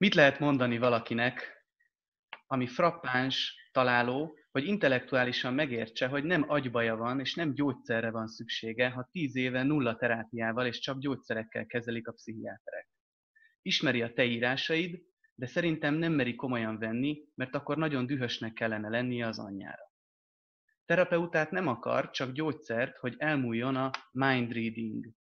Mit lehet mondani valakinek, ami frappáns, találó, hogy intellektuálisan megértse, hogy nem agybaja van, és nem gyógyszerre van szüksége, ha tíz éve nulla terápiával és csak gyógyszerekkel kezelik a pszichiáterek. Ismeri a te írásaid, de szerintem nem meri komolyan venni, mert akkor nagyon dühösnek kellene lennie az anyjára. Terapeutát nem akar, csak gyógyszert, hogy elmúljon a mind reading.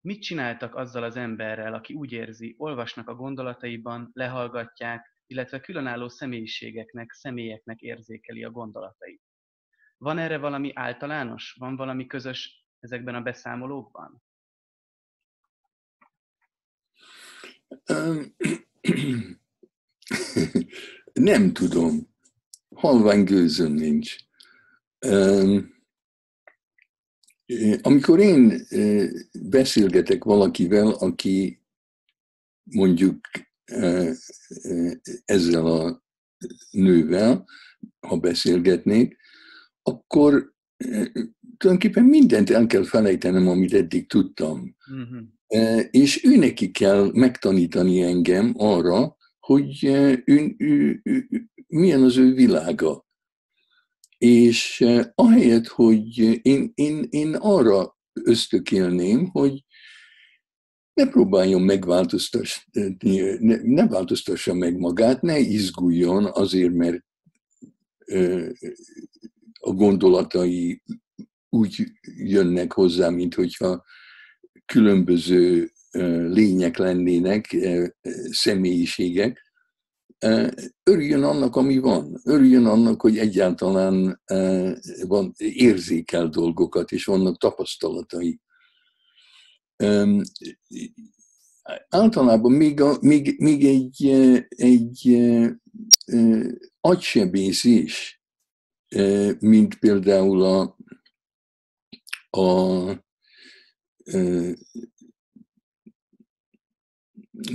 Mit csináltak azzal az emberrel, aki úgy érzi, olvasnak a gondolataiban, lehallgatják, illetve különálló személyiségeknek, személyeknek érzékeli a gondolatait? Van erre valami általános? Van valami közös ezekben a beszámolókban? Nem tudom. Halvány gőzöm nincs. Amikor én beszélgetek valakivel, aki mondjuk ezzel a nővel, ha beszélgetnék, akkor tulajdonképpen mindent el kell felejtenem, amit eddig tudtam. Uh-huh. És ő neki kell megtanítani engem arra, hogy ő, ő, ő, milyen az ő világa. És ahelyett, hogy én, én, én arra ösztökélném, hogy ne próbáljon megváltoztatni, ne, ne változtassa meg magát, ne izguljon azért, mert a gondolatai úgy jönnek hozzá, mint hogyha különböző lények lennének, személyiségek, örüljön annak, ami van. Örüljön annak, hogy egyáltalán van, érzékel dolgokat, és vannak tapasztalatai. Általában még, a, még, még egy, egy agysebész is, mint például a, a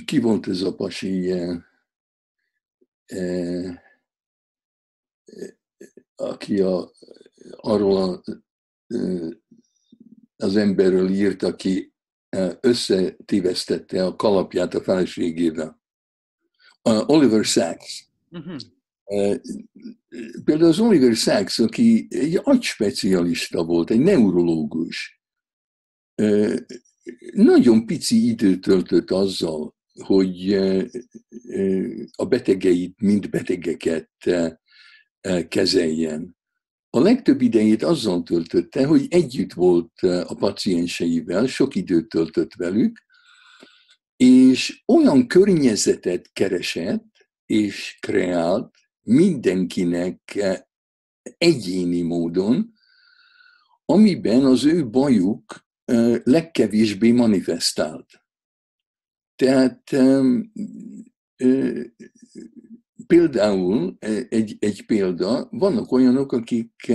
ki volt ez a pasi, aki a, arról a, az emberről írt, aki összetévesztette a kalapját a feleségével. Oliver Sacks. Uh-huh. Például az Oliver Sacks, aki egy agyspecialista volt, egy neurológus, nagyon pici időt töltött azzal, hogy a betegeit, mint betegeket kezeljen. A legtöbb idejét azzal töltötte, hogy együtt volt a pacienseivel, sok időt töltött velük, és olyan környezetet keresett és kreált mindenkinek egyéni módon, amiben az ő bajuk legkevésbé manifestált. Tehát például egy, egy példa, vannak olyanok, akik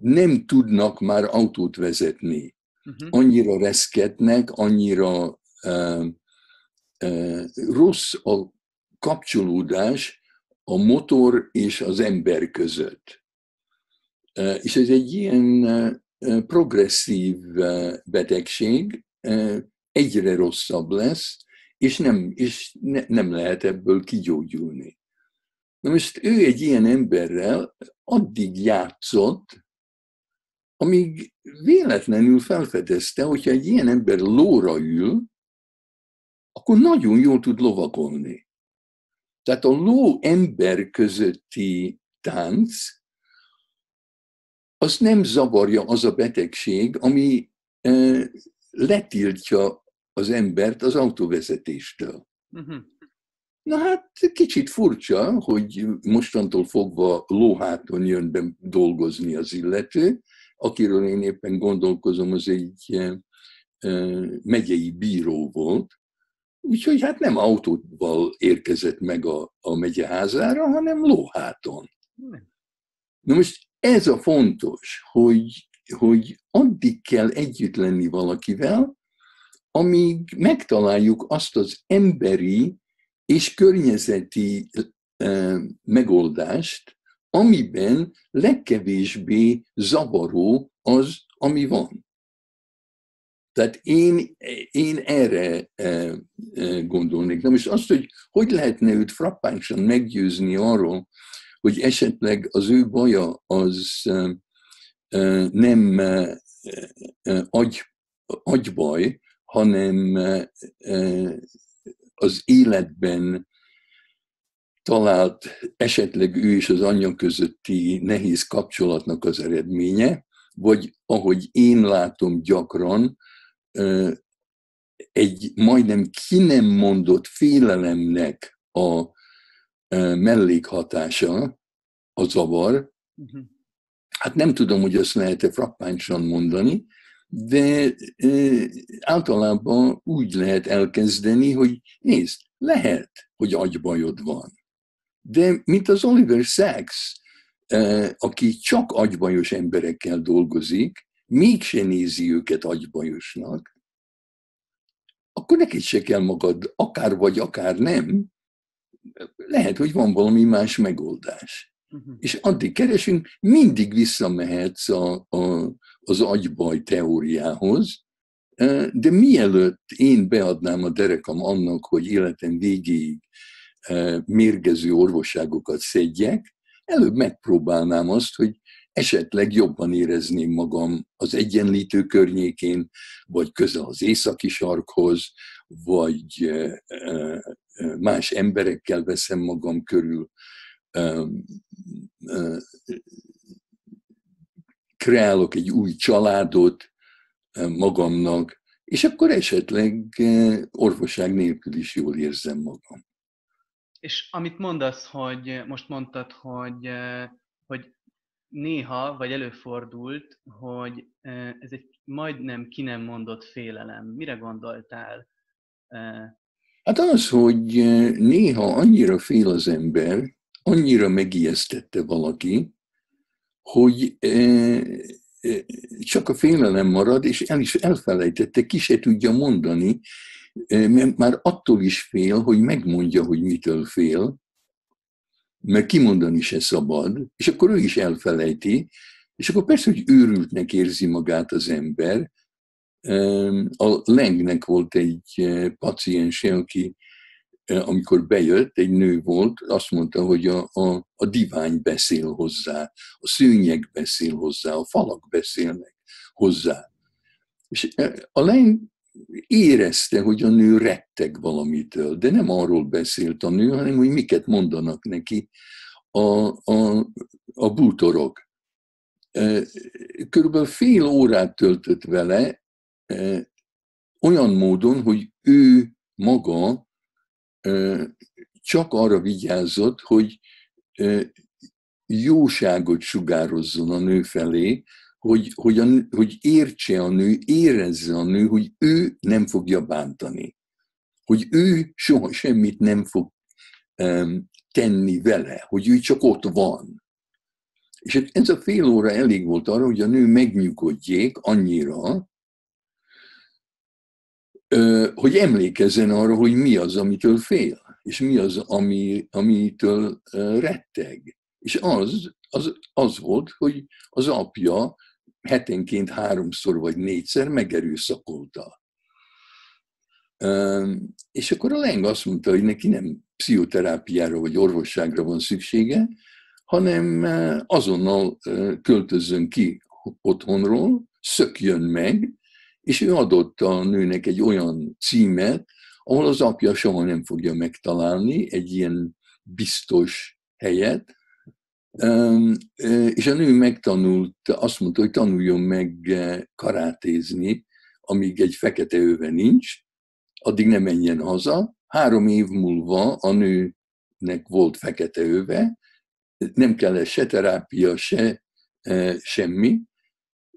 nem tudnak már autót vezetni. Uh-huh. Annyira reszketnek, annyira uh, uh, rossz a kapcsolódás a motor és az ember között. És ez egy ilyen progresszív betegség, egyre rosszabb lesz, és nem, és ne, nem lehet ebből kigyógyulni. Na most ő egy ilyen emberrel addig játszott, amíg véletlenül felfedezte, hogyha egy ilyen ember lóra ül, akkor nagyon jól tud lovakolni. Tehát a ló ember közötti tánc az nem zavarja az a betegség, ami letiltja az embert az autóvezetéstől. Uh-huh. Na hát kicsit furcsa, hogy mostantól fogva lóháton jön be dolgozni az illető, akiről én éppen gondolkozom, az egy megyei bíró volt, úgyhogy hát nem autóval érkezett meg a, a megyeházára, hanem lóháton. Na most ez a fontos, hogy, hogy addig kell együtt lenni valakivel, amíg megtaláljuk azt az emberi és környezeti megoldást, amiben legkevésbé zavaró az, ami van. Tehát én, én erre gondolnék. Na most azt, hogy hogy lehetne őt frappánsan meggyőzni arról, hogy esetleg az ő baja az nem agy, agybaj, hanem az életben talált esetleg ő és az anyja közötti nehéz kapcsolatnak az eredménye, vagy ahogy én látom gyakran, egy majdnem ki nem mondott félelemnek a mellékhatása, a zavar. Uh-huh. Hát nem tudom, hogy ezt lehet-e frappánsan mondani, de általában úgy lehet elkezdeni, hogy nézd, lehet, hogy agybajod van. De mint az Oliver Sacks, aki csak agybajos emberekkel dolgozik, mégse nézi őket agybajosnak, akkor neked se kell magad, akár vagy, akár nem, lehet, hogy van valami más megoldás. Uh-huh. És addig keresünk, mindig visszamehetsz a, a, az agybaj teóriához, de mielőtt én beadnám a derekam annak, hogy életem végéig mérgező orvosságokat szedjek, előbb megpróbálnám azt, hogy esetleg jobban érezném magam az egyenlítő környékén, vagy közel az északi sarkhoz, vagy más emberekkel veszem magam körül, kreálok egy új családot magamnak, és akkor esetleg orvosság nélkül is jól érzem magam. És amit mondasz, hogy most mondtad, hogy, hogy néha, vagy előfordult, hogy ez egy majdnem ki nem mondott félelem. Mire gondoltál? Hát az, hogy néha annyira fél az ember, annyira megijesztette valaki, hogy csak a félelem marad, és el is elfelejtette, ki se tudja mondani, mert már attól is fél, hogy megmondja, hogy mitől fél, mert kimondani se szabad, és akkor ő is elfelejti, és akkor persze, hogy őrültnek érzi magát az ember. A Lengnek volt egy paciense, aki amikor bejött, egy nő volt, azt mondta, hogy a, a, a divány beszél hozzá, a szőnyeg beszél hozzá, a falak beszélnek hozzá. És a Leng érezte, hogy a nő retteg valamitől, de nem arról beszélt a nő, hanem hogy miket mondanak neki a, a, a bútorok. Körülbelül fél órát töltött vele, olyan módon, hogy ő maga csak arra vigyázott, hogy jóságot sugározzon a nő felé, hogy, hogy, a, hogy értse a nő, érezze a nő, hogy ő nem fogja bántani. Hogy ő soha semmit nem fog tenni vele, hogy ő csak ott van. És ez a fél óra elég volt arra, hogy a nő megnyugodjék annyira, hogy emlékezzen arra, hogy mi az, amitől fél, és mi az, ami, amitől retteg. És az, az, az volt, hogy az apja hetenként háromszor vagy négyszer megerőszakolta. És akkor a Leng azt mondta, hogy neki nem pszichoterápiára vagy orvosságra van szüksége, hanem azonnal költözzön ki otthonról, szökjön meg, és ő adott a nőnek egy olyan címet, ahol az apja soha nem fogja megtalálni egy ilyen biztos helyet, és a nő megtanult, azt mondta, hogy tanuljon meg karátézni, amíg egy fekete öve nincs, addig ne menjen haza. Három év múlva a nőnek volt fekete öve, nem kellett se terápia, se semmi,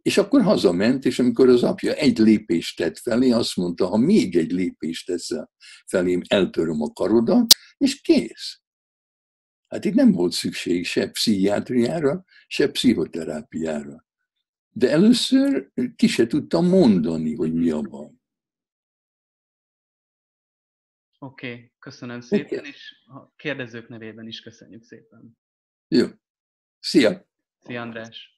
és akkor hazament, és amikor az apja egy lépést tett felé, azt mondta, ha még egy lépést teszel felém, eltöröm a karodat, és kész. Hát itt nem volt szükség se pszichiátriára, se pszichoterápiára. De először ki se tudtam mondani, hogy mi a van. Oké, okay, köszönöm szépen, okay. és a kérdezők nevében is köszönjük szépen. Jó. Szia! Szia, András!